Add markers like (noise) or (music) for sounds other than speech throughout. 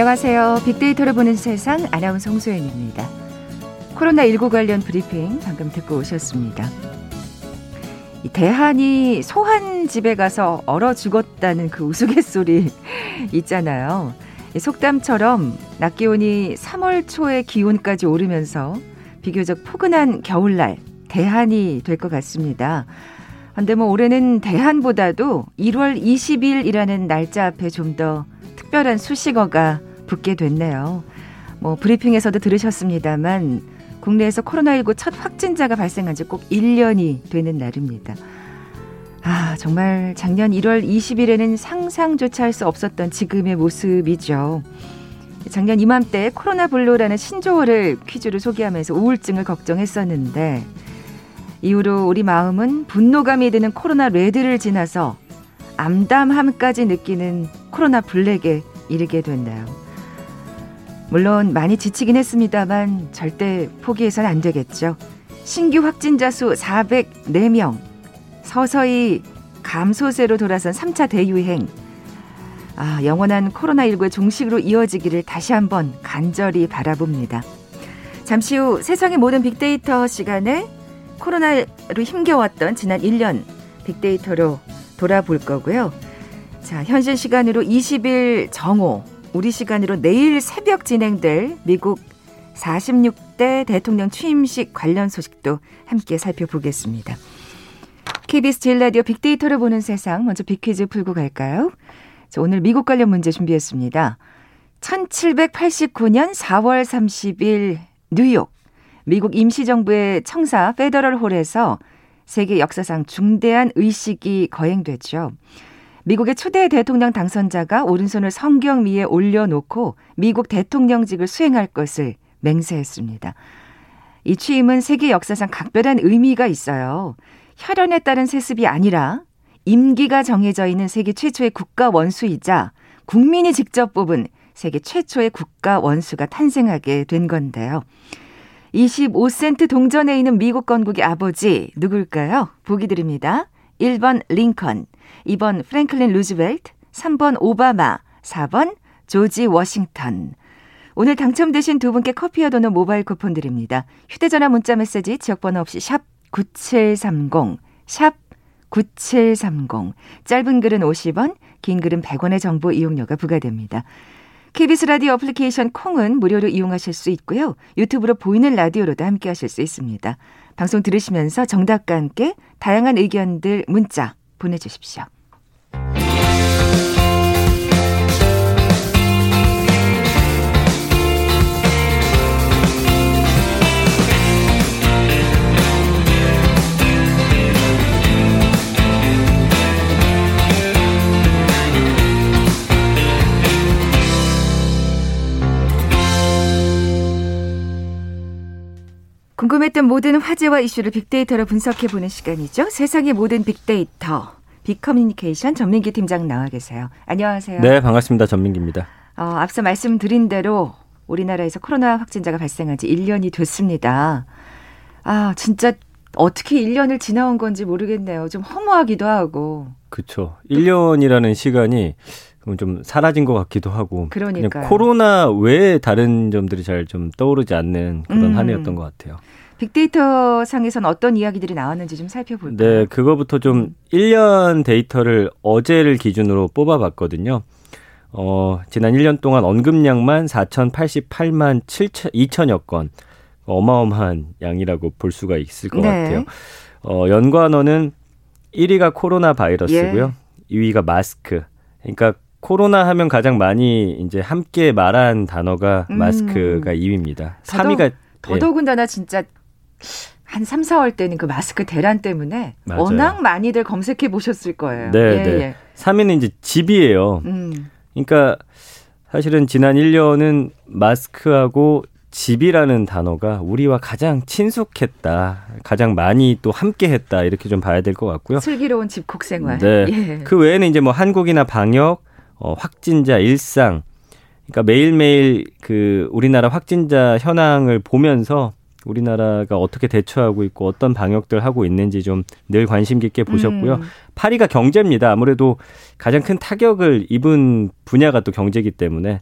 안녕하세요. 빅데이터를 보는 세상 아나운서 홍소연입니다. 코로나19 관련 브리핑 방금 듣고 오셨습니다. 대한이 소한 집에 가서 얼어 죽었다는 그 우스갯소리 (laughs) 있잖아요. 속담처럼 낮 기온이 3월 초의 기온까지 오르면서 비교적 포근한 겨울날 대한이 될 것 같습니다. 근데 뭐 올해는 대한보다도 1월 20일이라는 날짜 앞에 좀 더 특별한 수식어가 붙게 됐네요. 뭐 브리핑에서도 들으셨습니다만 국내에서 코로나19 첫 확진자가 발생한 지 꼭 1년이 되는 날입니다. 아, 정말 작년 1월 20일에는 상상조차 할 수 없었던 지금의 모습이죠. 작년 이맘때 코로나 블루라는 신조어를 퀴즈로 소개하면서 우울증을 걱정했었는데 이후로 우리 마음은 분노감이 드는 코로나 레드를 지나서 암담함까지 느끼는 코로나 블랙에 이르게 됐나요. 물론 많이 지치긴 했습니다만 절대 포기해서는 안 되겠죠. 신규 확진자 수 404명. 서서히 감소세로 돌아선 3차 대유행. 아, 영원한 코로나19의 종식으로 이어지기를 다시 한번 간절히 바라봅니다. 잠시 후 세상의 모든 빅데이터 시간에 코로나로 힘겨웠던 지난 1년 빅데이터로 돌아볼 거고요. 자, 현실 시간으로 20일 정오, 우리 시간으로 내일 새벽 진행될 미국 46대 대통령 취임식 관련 소식도 함께 살펴보겠습니다. KBS 제일 라디오 빅데이터를 보는 세상 먼저 빅퀴즈 풀고 갈까요? 자, 오늘 미국 관련 문제 준비했습니다. 1789년 4월 30일 뉴욕 미국 임시정부의 청사 페더럴 홀에서 세계 역사상 중대한 의식이 거행됐죠. 미국의 초대 대통령 당선자가 오른손을 성경 위에 올려놓고 미국 대통령직을 수행할 것을 맹세했습니다. 이 취임은 세계 역사상 각별한 의미가 있어요. 혈연에 따른 세습이 아니라 임기가 정해져 있는 세계 최초의 국가 원수이자 국민이 직접 뽑은 세계 최초의 국가 원수가 탄생하게 된 건데요. 25센트 동전에 있는 미국 건국의 아버지 누굴까요? 보기 드립니다. 1번 링컨, 2번 프랭클린 루즈벨트, 3번 오바마, 4번 조지 워싱턴. 오늘 당첨되신 두 분께 커피와 도넛 모바일 쿠폰 드립니다. 휴대전화 문자 메시지 지역번호 없이 샵 9730, 샵 9730. 짧은 글은 50원, 긴 글은 100원의 정보 이용료가 부과됩니다. KBS 라디오 어플리케이션 콩은 무료로 이용하실 수 있고요. 유튜브로 보이는 라디오로도 함께 하실 수 있습니다. 방송 들으시면서 정답과 함께 다양한 의견들 문자 보내주십시오. 궁금했던 모든 화제와 이슈를 빅데이터로 분석해보는 시간이죠. 세상의 모든 빅데이터. 빅커뮤니케이션 전민기 팀장 나와 계세요. 안녕하세요. 네, 반갑습니다. 전민기입니다. 어, 앞서 말씀드린 대로 우리나라에서 코로나 확진자가 발생한 지 1년이 됐습니다. 아, 진짜 어떻게 1년을 지나온 건지 모르겠네요. 좀 허무하기도 하고. 그렇죠. 1년이라는 시간이 좀 사라진 것 같기도 하고. 그러니까 코로나 외에 다른 점들이 잘 좀 떠오르지 않는 그런 음. 한 해였던 것 같아요. 빅데이터 상에선 어떤 이야기들이 나왔는지 좀 살펴볼까요? 네, 그거부터 좀 음. 1년 데이터를 어제를 기준으로 뽑아봤거든요. 어, 지난 1년 동안 언급량만 4,088만 7천, 2천여 건. 어마어마한 양이라고 볼 수가 있을 것 네. 같아요. 어, 연관어는 1위가 코로나 바이러스고요. 예. 2위가 마스크. 그러니까 코로나 하면 가장 많이 이제 함께 말한 단어가 음. 마스크가 2위입니다. 3위가 더더군다나 예. 진짜 한 3, 4월 때는 그 마스크 대란 때문에 맞아요. 워낙 많이들 검색해 보셨을 거예요. 네, 예, 네. 예. 3위는 이제 집이에요. 음. 그러니까 사실은 지난 1년은 마스크하고 집이라는 단어가 우리와 가장 친숙했다, 가장 많이 또 함께했다 이렇게 좀 봐야 될 것 같고요. 슬기로운 집콕 생활. 네. 예. 그 외에는 이제 뭐 한국이나 방역, 어, 확진자 일상, 그러니까 매일매일 그 우리나라 확진자 현황을 보면서 우리나라가 어떻게 대처하고 있고 어떤 방역들 하고 있는지 좀 늘 관심 깊게 보셨고요. 음. 8위가 경제입니다. 아무래도 가장 큰 타격을 입은 분야가 또 경제이기 때문에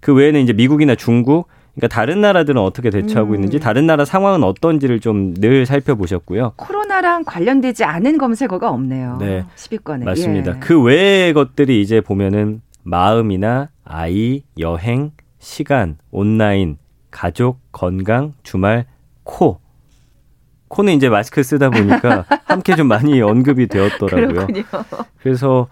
그 외에는 이제 미국이나 중국 그러니까 다른 나라들은 어떻게 대처하고 음. 있는지 다른 나라 상황은 어떤지를 좀 늘 살펴보셨고요. 코로나랑 관련되지 않은 검색어가 없네요. 네. 10위권에. 맞습니다. 예. 그 외의 것들이 이제 보면은 마음이나 아이, 여행, 시간, 온라인, 가족, 건강, 주말, 코. 코는 이제 마스크 쓰다 보니까 (laughs) 함께 좀 많이 언급이 되었더라고요. 그렇군요. 그래서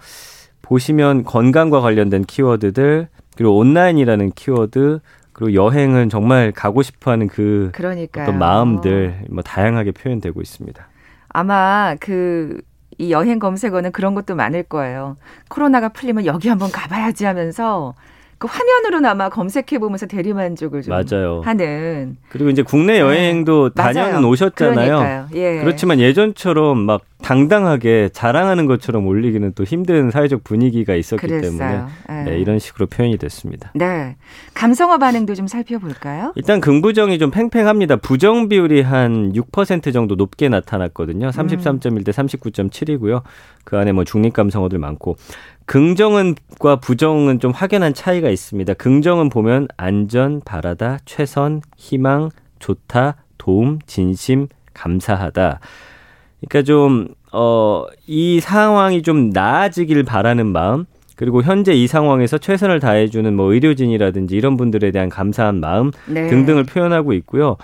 보시면 건강과 관련된 키워드들 그리고 온라인이라는 키워드 그리고 여행은 정말 가고 싶어하는 그 그러니까요. 어떤 마음들 뭐 다양하게 표현되고 있습니다. 아마 그이 여행 검색어는 그런 것도 많을 거예요. 코로나가 풀리면 여기 한번 가봐야지 하면서 그 화면으로나마 검색해 보면서 대리만족을 좀 맞아요. 하는 그리고 이제 국내 여행도 네. 다녀는 오셨잖아요. 예. 그렇지만 예전처럼 막 당당하게 자랑하는 것처럼 올리기는 또 힘든 사회적 분위기가 있었기 때문에 그랬어요. 예. 네, 이런 식으로 표현이 됐습니다. 네. 감성어 반응도 좀 살펴볼까요? 일단 긍부정이 좀 팽팽합니다. 부정 비율이 한 6% 정도 높게 나타났거든요. 33.1 대 39.7이고요. 그 안에 뭐 중립 감성어들 많고 긍정은과 부정은 좀 확연한 차이가 있습니다. 긍정은 보면 안전, 바라다, 최선, 희망, 좋다, 도움, 진심, 감사하다. 그러니까 좀, 어, 이 상황이 좀 나아지길 바라는 마음, 그리고 현재 이 상황에서 최선을 다해주는 뭐 의료진이라든지 이런 분들에 대한 감사한 마음 네. 등등을 표현하고 있고요.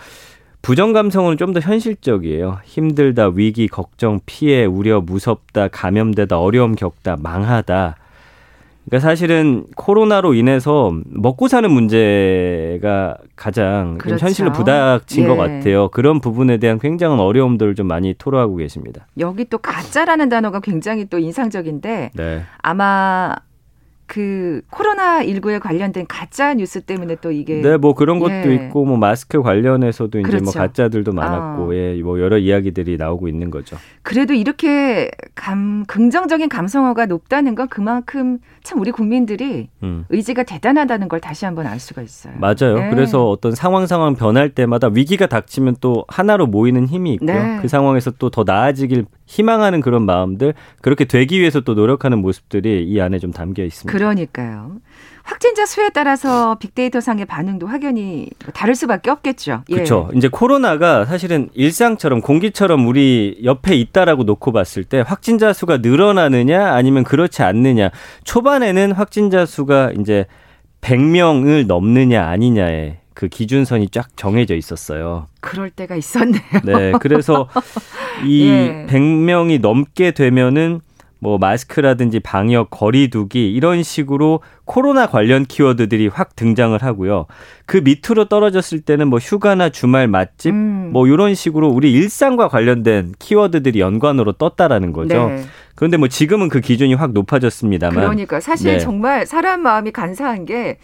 부정 감성은 좀 더 현실적이에요. 힘들다, 위기, 걱정, 피해, 우려, 무섭다, 감염되다, 어려움 겪다, 망하다. 그러니까 사실은 코로나로 인해서 먹고 사는 문제가 가장 좀 그렇죠. 현실로 부닥친 예. 것 같아요. 그런 부분에 대한 굉장한 어려움들을 좀 많이 토로하고 계십니다. 여기 또 가짜라는 단어가 굉장히 또 인상적인데 네. 아마 그 코로나 19에 관련된 가짜 뉴스 때문에 또 이게 네, 뭐 그런 것도 예. 있고 뭐 마스크 관련해서도 이제 뭐 그렇죠. 가짜들도 많았고 아. 예, 뭐 여러 이야기들이 나오고 있는 거죠. 그래도 이렇게 감 긍정적인 감성어가 높다는 건 그만큼 참 우리 국민들이 음. 의지가 대단하다는 걸 다시 한번 알 수가 있어요. 맞아요. 네. 그래서 어떤 상황 상황 변할 때마다 위기가 닥치면 또 하나로 모이는 힘이 있고요. 네. 그 상황에서 또 더 나아지길 희망하는 그런 마음들 그렇게 되기 위해서 또 노력하는 모습들이 이 안에 좀 담겨 있습니다. 그러니까요. 확진자 수에 따라서 빅데이터 상의 반응도 확연히 다를 수밖에 없겠죠. 예. 그렇죠. 이제 코로나가 사실은 일상처럼 공기처럼 우리 옆에 있다라고 놓고 봤을 때 확진자 수가 늘어나느냐 아니면 그렇지 않느냐. 초반에는 확진자 수가 이제 100명을 넘느냐 아니냐에 그 기준선이 쫙 정해져 있었어요. 그럴 때가 있었네요. 네. 그래서 (laughs) 이 예. 100명이 넘게 되면은 뭐 마스크라든지 방역, 거리두기 이런 식으로 코로나 관련 키워드들이 확 등장을 하고요. 그 밑으로 떨어졌을 때는 뭐 휴가나 주말 맛집 음. 뭐 이런 식으로 우리 일상과 관련된 키워드들이 연관으로 떴다라는 거죠. 네. 그런데 뭐 지금은 그 기준이 확 높아졌습니다만 그러니까 사실 네. 정말 사람 마음이 간사한 게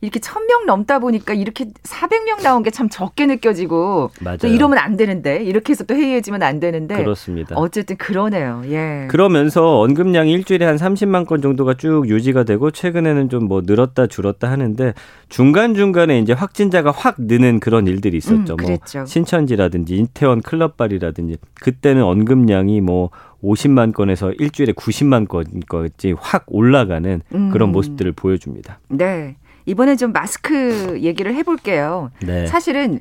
이렇게 천 명 넘다 보니까 이렇게 400명 나온 게 참 적게 느껴지고 맞아요. 또 이러면 안 되는데 이렇게 해서 또 해이해지면 안 되는데 그렇습니다. 어쨌든 그러네요. 예. 그러면서 언급량이 일주일에 한 30만 건 정도가 쭉 유지가 되고 최근에는 좀 뭐 늘었다 줄었다 하는데 중간 중간에 이제 확진자가 확 느는 그런 일들이 있었죠. 음, 뭐. 신천지라든지 인태원 클럽발이라든지 그때는 언급량이 뭐 50만 건에서 일주일에 90만 건까지 확 올라가는 음. 그런 모습들을 보여줍니다. 네. 이번엔 좀 마스크 얘기를 해볼게요. 네. 사실은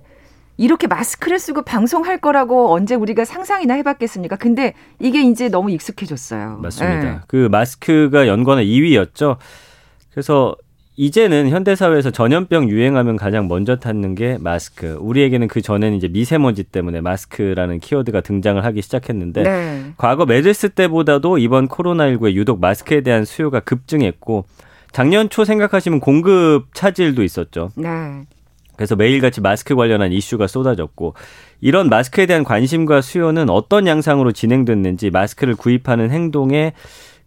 이렇게 마스크를 쓰고 방송할 거라고 언제 우리가 상상이나 해봤겠습니까? 근데 이게 이제 너무 익숙해졌어요. 맞습니다. 예. 그 마스크가 연관어 2위였죠. 그래서 이제는 현대 사회에서 전염병 유행하면 가장 먼저 찾는 게 마스크. 우리에게는 그 전에는 이제 미세먼지 때문에 마스크라는 키워드가 등장을 하기 시작했는데 네. 과거 메르스 때보다도 이번 코로나19에 유독 마스크에 대한 수요가 급증했고 작년 초 생각하시면 공급 차질도 있었죠. 네. 그래서 매일같이 마스크 관련한 이슈가 쏟아졌고 이런 마스크에 대한 관심과 수요는 어떤 양상으로 진행됐는지 마스크를 구입하는 행동에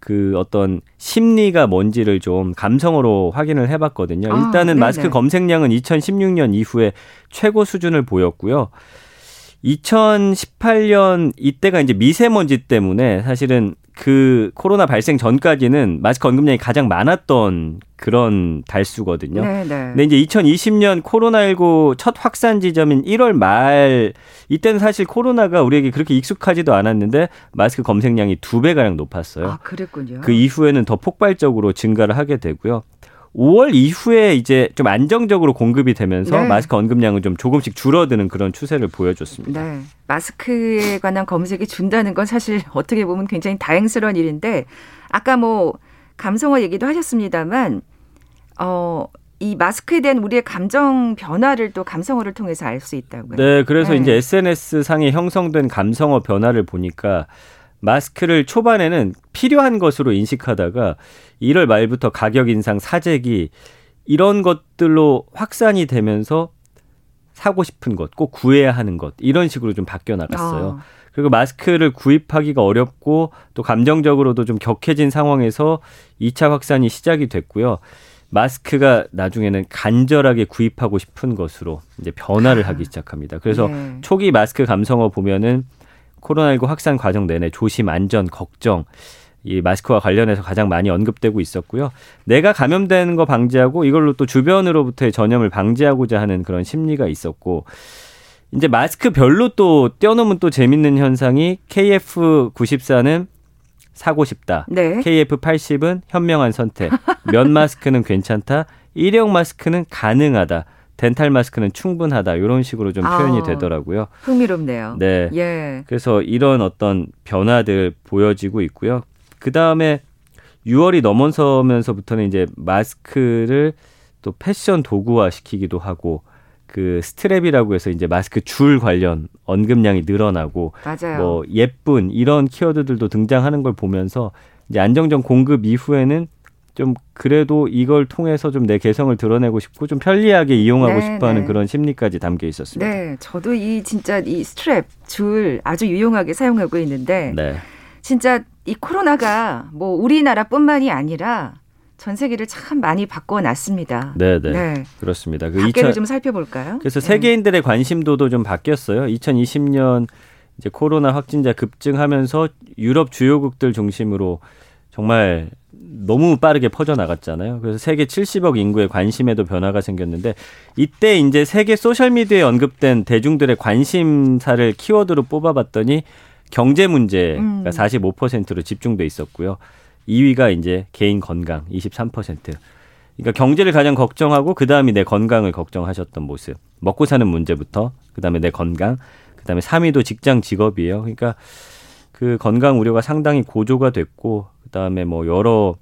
그 어떤 심리가 뭔지를 좀 감성으로 확인을 해봤거든요. 아, 일단은 네네. 마스크 검색량은 2016년 이후에 최고 수준을 보였고요. 2018년 이때가 이제 미세먼지 때문에 사실은 그 코로나 발생 전까지는 마스크 언급량이 가장 많았던 그런 달수거든요. 네, 네. 근데 이제 2020년 코로나19 첫 확산 지점인 1월 말 이때는 사실 코로나가 우리에게 그렇게 익숙하지도 않았는데 마스크 검색량이 두 배 가량 높았어요. 아, 그랬군요. 그 이후에는 더 폭발적으로 증가를 하게 되고요. 5월 이후에 이제 좀 안정적으로 공급이 되면서 네. 마스크 언급량은 좀 조금씩 줄어드는 그런 추세를 보여줬습니다. 네. 마스크에 관한 검색이 준다는 건 사실 어떻게 보면 굉장히 다행스러운 일인데 아까 뭐 감성어 얘기도 하셨습니다만 어, 이 마스크에 대한 우리의 감정 변화를 또 감성어를 통해서 알 수 있다고요. 네, 그래서 네. 이제 SNS 상에 형성된 감성어 변화를 보니까 마스크를 초반에는 필요한 것으로 인식하다가 1월 말부터 가격 인상, 사재기 이런 것들로 확산이 되면서 사고 싶은 것, 꼭 구해야 하는 것 이런 식으로 좀 바뀌어 나갔어요. 아. 그리고 마스크를 구입하기가 어렵고 또 감정적으로도 좀 격해진 상황에서 2차 확산이 시작이 됐고요. 마스크가 나중에는 간절하게 구입하고 싶은 것으로 이제 변화를 하기 시작합니다. 그래서 네. 초기 마스크 감성어 보면은 코로나19 확산 과정 내내 조심, 안전, 걱정 이 마스크와 관련해서 가장 많이 언급되고 있었고요. 내가 감염되는 거 방지하고 이걸로 또 주변으로부터의 전염을 방지하고자 하는 그런 심리가 있었고 이제 마스크별로 또 떼어놓으면 또 재밌는 현상이 KF94는 사고 싶다. 네. KF80은 현명한 선택. 면 마스크는 괜찮다. 일회용 마스크는 가능하다. 덴탈 마스크는 충분하다. 이런 식으로 좀 표현이 아, 되더라고요. 흥미롭네요. 네. 예. 그래서 이런 어떤 변화들 보여지고 있고요. 그 다음에 6월이 넘어서면서부터는 이제 마스크를 또 패션 도구화 시키기도 하고 그 스트랩이라고 해서 이제 마스크 줄 관련 언급량이 늘어나고 맞아요. 뭐 예쁜 이런 키워드들도 등장하는 걸 보면서 이제 안정적 공급 이후에는 좀 그래도 이걸 통해서 좀 내 개성을 드러내고 싶고 좀 편리하게 이용하고 네, 싶어하는 네. 그런 심리까지 담겨 있었습니다. 네, 저도 이 진짜 이 스트랩 줄 아주 유용하게 사용하고 있는데 네. 진짜 이 코로나가 뭐 우리나라뿐만이 아니라 전 세계를 참 많이 바꿔놨습니다. 네네. 네. 그렇습니다. 그 밖에를 2000, 좀 살펴볼까요? 그래서 네. 세계인들의 관심도도 좀 바뀌었어요. 2020년 이제 코로나 확진자 급증하면서 유럽 주요국들 중심으로 정말 너무 빠르게 퍼져나갔잖아요. 그래서 세계 70억 인구의 관심에도 변화가 생겼는데 이때 이제 세계 소셜 미디어에 언급된 대중들의 관심사를 키워드로 뽑아봤더니 경제 문제가 음. 45%로 집중돼 있었고요. 2위가 이제 개인 건강 23%. 그러니까 경제를 가장 걱정하고 그 다음이 내 건강을 걱정하셨던 모습. 먹고 사는 문제부터 그 다음에 내 건강. 그 다음에 3위도 직장 직업이에요. 그러니까 그 건강 우려가 상당히 고조가 됐고 그 다음에 뭐 여러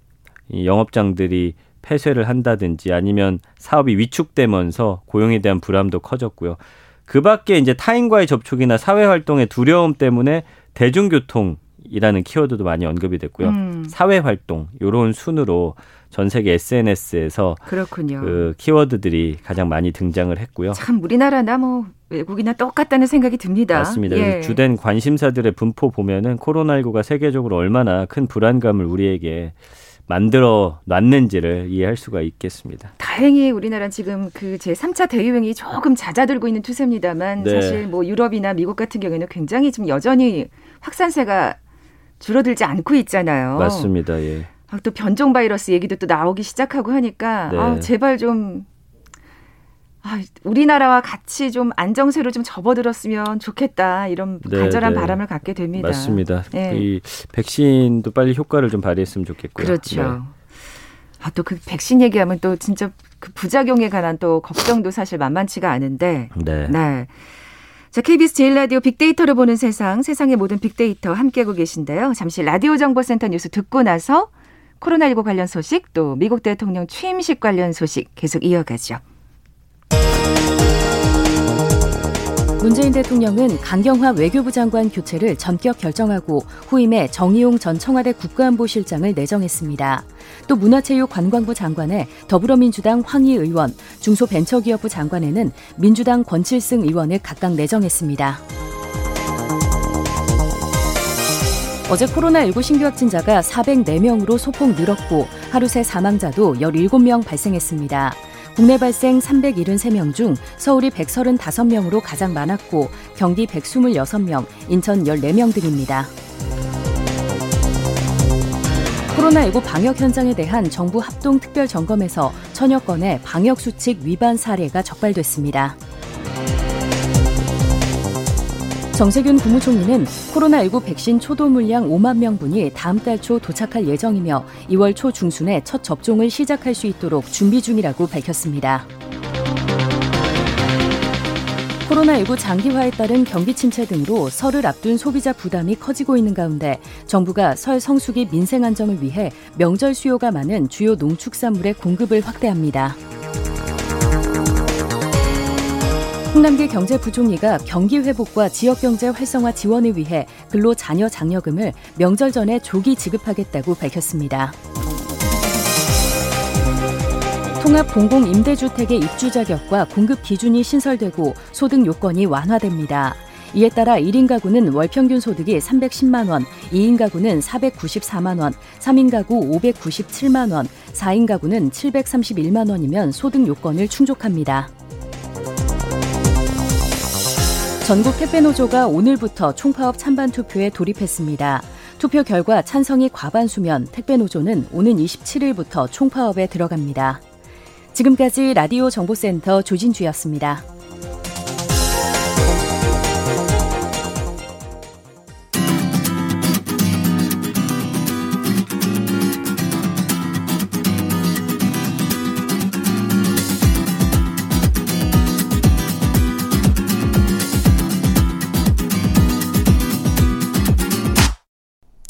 이 영업장들이 폐쇄를 한다든지 아니면 사업이 위축되면서 고용에 대한 불안도 커졌고요. 그 밖에 이제 타인과의 접촉이나 사회 활동의 두려움 때문에 대중교통 이라는 키워드도 많이 언급이 됐고요. 음. 사회 활동 요런 순으로 전 세계 SNS에서 그렇군요. 그 키워드들이 가장 많이 등장을 했고요. 참 우리나라나 뭐 외국이나 똑같다는 생각이 듭니다. 맞습니다. 예. 주된 관심사들의 분포 보면은 코로나19가 세계적으로 얼마나 큰 불안감을 우리에게 만들어 놨는지를 이해할 수가 있겠습니다. 다행히 우리나라는 지금 그 제3차 대유행이 조금 잦아들고 있는 추세입니다만 네. 사실 뭐 유럽이나 미국 같은 경우에는 굉장히 좀 여전히 확산세가 줄어들지 않고 있잖아요. 맞습니다. 예. 아, 또 변종 바이러스 얘기도 또 나오기 시작하고 하니까 네. 아, 제발 좀 아, 우리나라와 같이 좀 안정세로 좀 접어들었으면 좋겠다 이런 네, 간절한 네. 바람을 갖게 됩니다. 맞습니다. 네. 이 백신도 빨리 효과를 좀 발휘했으면 좋겠고요. 그렇죠. 네. 아, 또 그 백신 얘기하면 또 진짜 그 부작용에 관한 또 걱정도 사실 만만치가 않은데. 네. 네. 자, KBS 제일 라디오 빅데이터를 보는 세상, 세상의 모든 빅데이터 함께하고 계신데요. 잠시 라디오 정보센터 뉴스 듣고 나서 코로나19 관련 소식 또 미국 대통령 취임식 관련 소식 계속 이어가죠. 문재인 대통령은 강경화 외교부 장관 교체를 전격 결정하고 후임에 정의용 전 청와대 국가안보실장을 내정했습니다. 또 문화체육관광부 장관에 더불어민주당 황희 의원, 중소벤처기업부 장관에는 민주당 권칠승 의원을 각각 내정했습니다. 어제 코로나19 신규 확진자가 404명으로 소폭 늘었고 하루 새 사망자도 17명 발생했습니다. 국내 발생 373명 중 서울이 135명으로 가장 많았고 경기 126명, 인천 14명 등입니다. 코로나19 방역 현장에 대한 정부 합동 특별 점검에서 천여 건의 방역 수칙 위반 사례가 적발됐습니다. 정세균 국무총리는 코로나19 백신 초도 물량 5만 명분이 다음 달 초 도착할 예정이며 2월 초 중순에 첫 접종을 시작할 수 있도록 준비 중이라고 밝혔습니다. 코로나19 장기화에 따른 경기 침체 등으로 설을 앞둔 소비자 부담이 커지고 있는 가운데 정부가 설 성수기 민생 안정을 위해 명절 수요가 많은 주요 농축산물의 공급을 확대합니다. 홍남기 경제부총리가 경기 회복과 지역 경제 활성화 지원을 위해 근로 자녀 장려금을 명절 전에 조기 지급하겠다고 밝혔습니다. 통합 공공 임대주택의 입주 자격과 공급 기준이 신설되고 소득 요건이 완화됩니다. 이에 따라 1인 가구는 월 평균 소득이 310만 원, 2인 가구는 494만 원, 3인 가구 597만 원, 4인 가구는 731만 원이면 소득 요건을 충족합니다. 전국 택배노조가 오늘부터 총파업 찬반 투표에 돌입했습니다. 투표 결과 찬성이 과반수면 택배노조는 오는 27일부터 총파업에 들어갑니다. 지금까지 라디오 정보센터 조진주였습니다.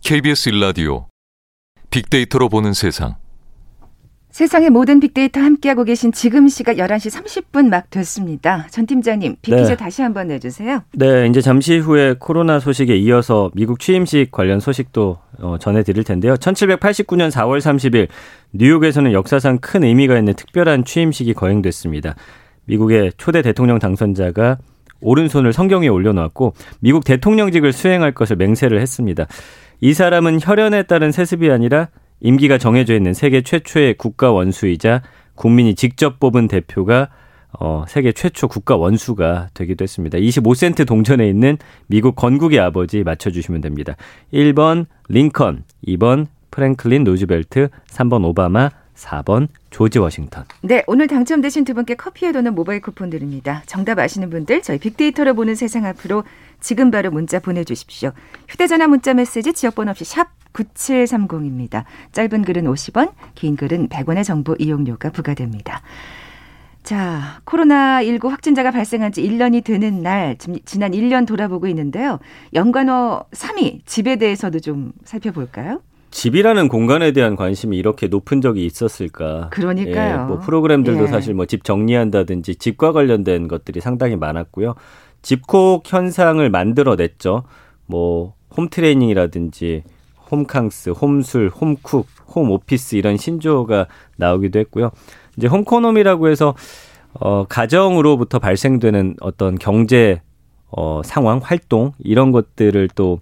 KBS 일라디오 빅데이터로 보는 세상. 세상의 모든 빅데이터 함께하고 계신 지금 시각 11시 30분 막 됐습니다. 전 팀장님, 빅퀴즈 네. 다시 한번 내주세요. 네, 이제 잠시 후에 코로나 소식에 이어서 미국 취임식 관련 소식도 어, 전해드릴 텐데요. 1789년 4월 30일 뉴욕에서는 역사상 큰 의미가 있는 특별한 취임식이 거행됐습니다. 미국의 초대 대통령 당선자가 오른손을 성경 위에 올려놓았고 미국 대통령직을 수행할 것을 맹세를 했습니다. 이 사람은 혈연에 따른 세습이 아니라 임기가 정해져 있는 세계 최초의 국가 원수이자 국민이 직접 뽑은 대표가 어, 세계 최초 국가 원수가 되기도 했습니다. 25센트 동전에 있는 미국 건국의 아버지 맞춰주시면 됩니다. 1번 링컨, 2번 프랭클린 루즈벨트, 3번 오바마, 4번 조지 워싱턴. 네, 오늘 당첨되신 두 분께 커피에 도는 모바일 쿠폰 드립니다. 정답 아시는 분들 저희 빅데이터로 보는 세상 앞으로 지금 바로 문자 보내주십시오. 휴대전화 문자 메시지 지역번호 없이 샵 9730입니다. 짧은 글은 50원, 긴 글은 100원의 정보 이용료가 부과됩니다. 자, 코로나19 확진자가 발생한 지 1년이 되는 날, 지- 지난 1년 돌아보고 있는데요. 연관어 3위, 집에 대해서도 좀 살펴볼까요? 집이라는 공간에 대한 관심이 이렇게 높은 적이 있었을까? 그러니까요. 예, 뭐 프로그램들도 예. 사실 뭐 집 정리한다든지 집과 관련된 것들이 상당히 많았고요. 집콕 현상을 만들어냈죠. 뭐 홈트레이닝이라든지 홈캉스, 홈술, 홈쿡, 홈오피스 이런 신조어가 나오기도 했고요. 이제 홈코노미라고 해서 어 가정으로부터 발생되는 어떤 경제 어 상황, 활동 이런 것들을 또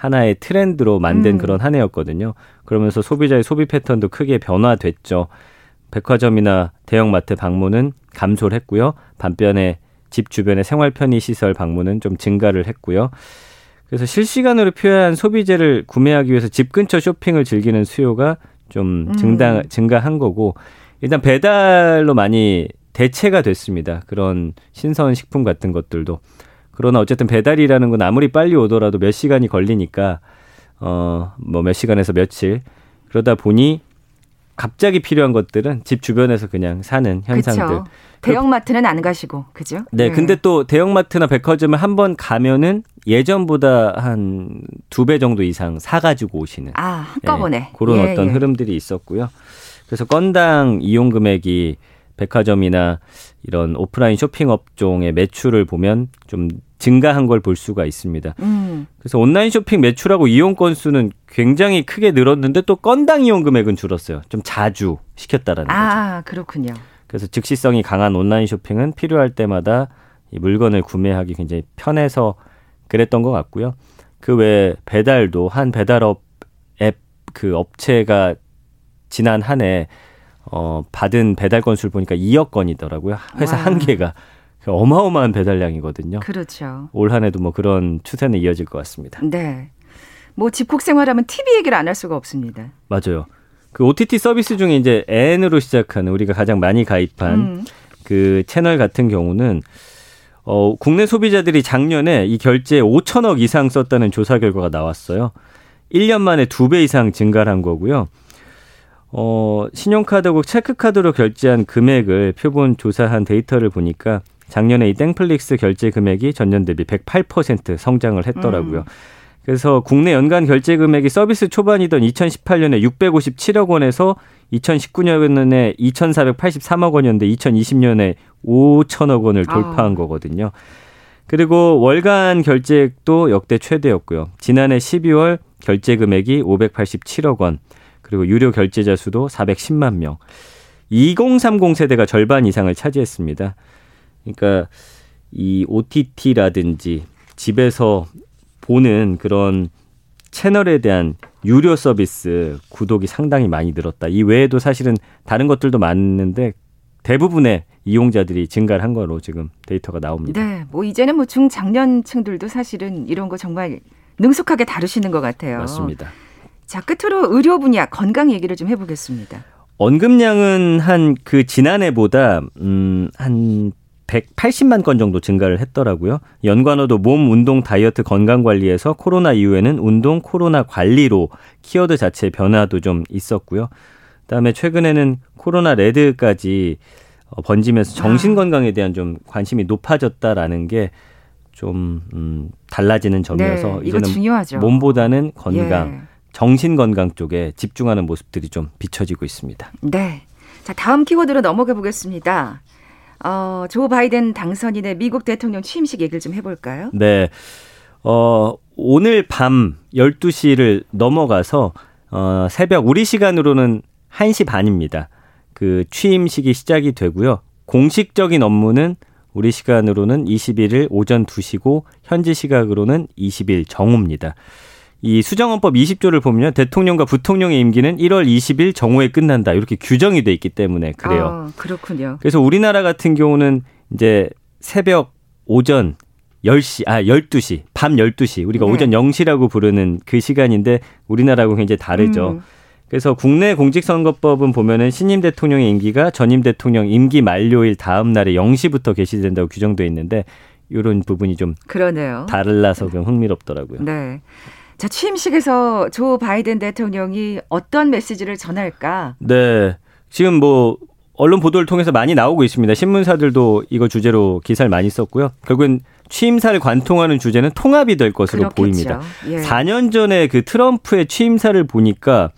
하나의 트렌드로 만든 음. 그런 한 해였거든요. 그러면서 소비자의 소비 패턴도 크게 변화됐죠. 백화점이나 대형마트 방문은 감소를 했고요. 반면에 집 주변의 생활 편의 시설 방문은 좀 증가를 했고요. 그래서 실시간으로 필요한 소비재를 구매하기 위해서 집 근처 쇼핑을 즐기는 수요가 좀 음. 증가, 증가한 거고 일단 배달로 많이 대체가 됐습니다. 그런 신선 식품 같은 것들도. 그러나 어쨌든 배달이라는 건 아무리 빨리 오더라도 몇 시간이 걸리니까 어 뭐 몇 시간에서 며칠 그러다 보니 갑자기 필요한 것들은 집 주변에서 그냥 사는 현상들. 그렇죠. 대형마트는 안 가시고, 그죠? 네, 근데 또 대형마트나 백화점을 한번 가면은 예전보다 한 두 배 정도 이상 사 가지고 오시는 아, 한꺼번에. 예, 그런 예, 어떤 예. 흐름들이 있었고요. 그래서 건당 이용 금액이 백화점이나 이런 오프라인 쇼핑 업종의 매출을 보면 좀 증가한 걸 볼 수가 있습니다. 음, 그래서 온라인 쇼핑 매출하고 이용 건수는 굉장히 크게 늘었는데 또 건당 이용 금액은 줄었어요. 좀 자주 시켰다라는 거죠. 아, 그렇군요. 그래서 즉시성이 강한 온라인 쇼핑은 필요할 때마다 이 물건을 구매하기 굉장히 편해서 그랬던 것 같고요. 그 외에 배달도 한 배달업 앱 그 업체가 지난 한 해 어, 받은 배달 건수를 보니까 2억 건이더라고요. 회사 와. 한 개가 어마어마한 배달량이거든요. 그렇죠. 올 한 해도 뭐 그런 추세는 이어질 것 같습니다. 네. 뭐 집콕 생활하면 TV 얘기를 안 할 수가 없습니다. 맞아요. 그 OTT 서비스 중에 이제 N으로 시작하는 우리가 가장 많이 가입한 음, 그 채널 같은 경우는 어, 국내 소비자들이 작년에 이 결제에 5천억 이상 썼다는 조사 결과가 나왔어요. 1년 만에 2배 이상 증가한 를 거고요. 어, 신용카드고 체크카드로 결제한 금액을 표본 조사한 데이터를 보니까 작년에 이 땡플릭스 결제 금액이 전년 대비 108% 성장을 했더라고요. 음. 그래서 국내 연간 결제 금액이 서비스 초반이던 2018년에 657억 원에서 2019년에 2,483억 원이었는데 2020년에 5천억 원을 돌파한 아. 거거든요. 그리고 월간 결제액도 역대 최대였고요. 지난해 12월 결제 금액이 587억 원, 그리고 유료 결제자 수도 410만 명. 2030 세대가 절반 이상을 차지했습니다. 그러니까 이 OTT라든지 집에서 보는 그런 채널에 대한 유료 서비스 구독이 상당히 많이 늘었다. 이 외에도 사실은 다른 것들도 많은데 대부분의 이용자들이 증가를 한 거로 지금 데이터가 나옵니다. 네, 뭐 이제는 뭐 중장년층들도 사실은 이런 거 정말 능숙하게 다루시는 것 같아요. 맞습니다. 자, 끝으로 의료 분야 건강 얘기를 좀 해보겠습니다. 언급량은 한 그 지난해보다 음한 180만 건 정도 증가를 했더라고요. 연관어도 몸, 운동, 다이어트, 건강 관리에서 코로나 이후에는 운동, 코로나 관리로 키워드 자체의 변화도 좀 있었고요. 그다음에 최근에는 코로나 레드까지 어, 번지면서 정신 건강에 대한 좀 관심이 높아졌다라는 게 좀 음, 달라지는 점이어서 네, 이제는 중요하죠. 몸보다는 건강, 예. 정신 건강 쪽에 집중하는 모습들이 좀 비춰지고 있습니다. 네. 자, 다음 키워드로 넘어가 보겠습니다. 어, 조 바이든 당선인의 미국 대통령 취임식 얘기를 좀 해볼까요? 네. 어, 오늘 밤 12시를 넘어가서 어, 새벽 우리 시간으로는 1시 반입니다. 그 취임식이 시작이 되고요. 공식적인 업무는 우리 시간으로는 21일 오전 2시고 현지 시각으로는 20일 정오입니다. 이 수정헌법 20조를 보면 대통령과 부통령의 임기는 1월 20일 정오에 끝난다. 이렇게 규정이 돼 있기 때문에 그래요. 아, 그렇군요. 그래서 우리나라 같은 경우는 이제 새벽 오전 10시, 아, 12시, 밤 12시. 우리가 네. 오전 0시라고 부르는 그 시간인데 우리나라하고 굉장히 다르죠. 음. 그래서 국내 공직선거법은 보면은 신임 대통령의 임기가 전임 대통령 임기 만료일 다음 날에 0시부터 개시된다고 규정돼 있는데 이런 부분이 좀 그러네요. 달라서 좀 흥미롭더라고요. 네. 자, 취임식에서 조 바이든 대통령이 어떤 메시지를 전할까? 네. 지금 뭐 언론 보도를 통해서 많이 나오고 있습니다. 신문사들도 이거 주제로 기사를 많이 썼고요. 결국은 취임사를 관통하는 주제는 통합이 될 것으로 그렇겠죠. 보입니다. 예. 4년 전에 그 트럼프의 취임사를 보니까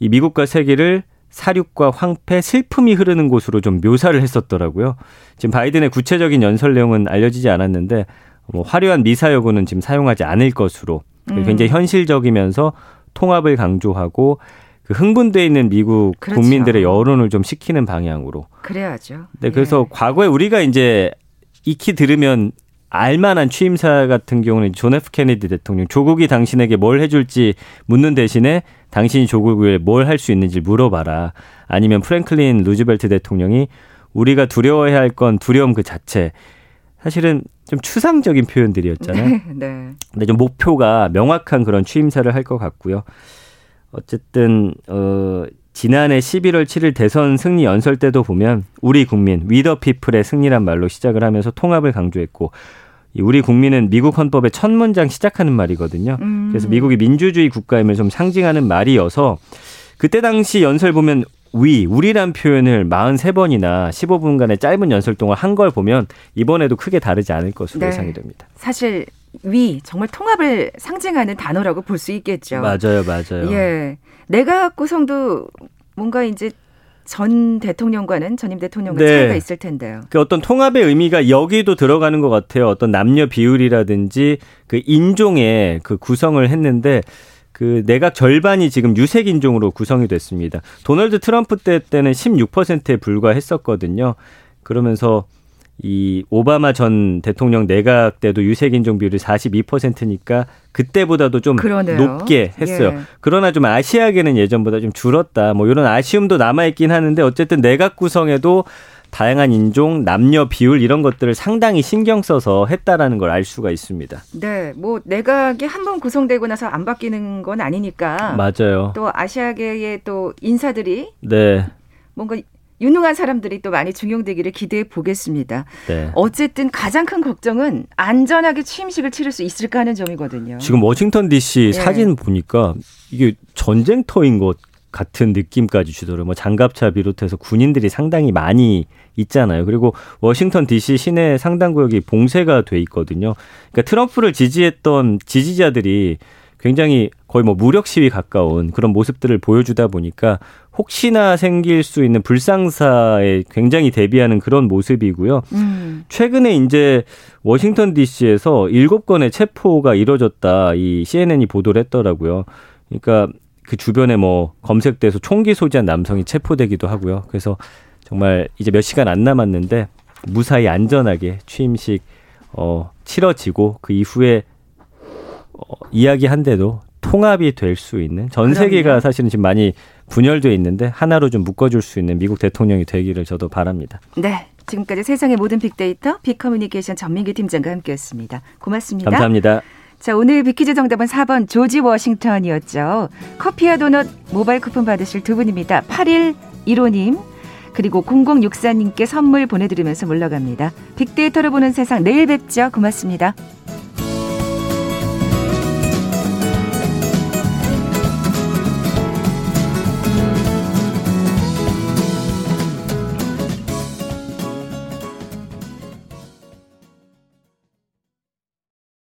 이 미국과 세계를 사륙과 황폐, 슬픔이 흐르는 곳으로 좀 묘사를 했었더라고요. 지금 바이든의 구체적인 연설 내용은 알려지지 않았는데 뭐 화려한 미사여구는 지금 사용하지 않을 것으로 음. 굉장히 현실적이면서 통합을 강조하고 그 흥분돼 있는 미국 그렇죠. 국민들의 여론을 좀 식히는 방향으로. 그래야죠. 네, 그래서 예. 과거에 우리가 이제 익히 들으면 알만한 취임사 같은 경우는 존 F 케네디 대통령 조국이 당신에게 뭘 해줄지 묻는 대신에 당신이 조국을 뭘 할 수 있는지 물어봐라. 아니면 프랭클린 루즈벨트 대통령이 우리가 두려워해야 할 건 두려움 그 자체. 사실은 좀 추상적인 표현들이었잖아요. 네, (laughs) 네. 근데 좀 목표가 명확한 그런 취임사를 할 것 같고요. 어쨌든 어 지난해 11월 7일 대선 승리 연설 때도 보면 우리 국민 위더 피플의 승리란 말로 시작을 하면서 통합을 강조했고 우리 국민은 미국 헌법의 첫 문장 시작하는 말이거든요. 음. 그래서 미국이 민주주의 국가임을 좀 상징하는 말이어서 그때 당시 연설 보면 위, 우리란 표현을 43번이나 15분간의 짧은 연설 동안 한 걸 보면 이번에도 크게 다르지 않을 것으로 네. 예상이 됩니다. 사실 위 정말 통합을 상징하는 단어라고 볼 수 있겠죠. 맞아요, 맞아요. 예, 내각 구성도 뭔가 이제 전 대통령과는 전임 대통령과 네. 차이가 있을 텐데요. 그 어떤 통합의 의미가 여기도 들어가는 것 같아요. 어떤 남녀 비율이라든지 그 인종의 그 구성을 했는데 그 내각 절반이 지금 유색 인종으로 구성이 됐습니다. 도널드 트럼프 때 때는 16%에 불과했었거든요. 그러면서 이 오바마 전 대통령 내각 때도 유색 인종 비율이 42%니까 그때보다도 좀 그러네요. 높게 했어요. 예. 그러나 좀 아시아계는 예전보다 좀 줄었다. 뭐 이런 아쉬움도 남아 있긴 하는데 어쨌든 내각 구성에도 다양한 인종, 남녀 비율 이런 것들을 상당히 신경 써서 했다라는 걸 알 수가 있습니다. 네, 뭐 내각이 한 번 구성되고 나서 안 바뀌는 건 아니니까. 맞아요. 또 아시아계의 또 인사들이 네. 뭔가 유능한 사람들이 또 많이 중용되기를 기대해 보겠습니다. 네. 어쨌든 가장 큰 걱정은 안전하게 취임식을 치를 수 있을까 하는 점이거든요. 지금 워싱턴 DC 네. 사진 보니까 이게 전쟁터인 것 같은 느낌까지 주더라고요. 뭐 장갑차 비롯해서 군인들이 상당히 많이 있잖아요. 그리고 워싱턴 DC 시내 상당 구역이 봉쇄가 돼 있거든요. 그러니까 트럼프를 지지했던 지지자들이 굉장히 거의 뭐 무력 시위 가까운 그런 모습들을 보여주다 보니까 혹시나 생길 수 있는 불상사에 굉장히 대비하는 그런 모습이고요. 음. 최근에 이제 워싱턴 DC에서 일곱 건의 체포가 이뤄졌다 이 CNN이 보도를 했더라고요. 그러니까 그 주변에 뭐 검색돼서 총기 소지한 남성이 체포되기도 하고요. 그래서 정말 이제 몇 시간 안 남았는데 무사히 안전하게 취임식 어 치러지고 그 이후에 어 이야기한 대로 통합이 될 수 있는 전 세계가 사실은 지금 많이 분열돼 있는데 하나로 좀 묶어줄 수 있는 미국 대통령이 되기를 저도 바랍니다. 네. 지금까지 세상의 모든 빅데이터 빅커뮤니케이션 전민기 팀장과 함께했습니다. 고맙습니다. 감사합니다. 자, 오늘 빅퀴즈 정답은 4번 조지 워싱턴이었죠. 커피와 도넛 모바일 쿠폰 받으실 두 분입니다. 8115님 그리고 0064님께 선물 보내드리면서 물러갑니다. 빅데이터를 보는 세상 내일 뵙죠. 고맙습니다.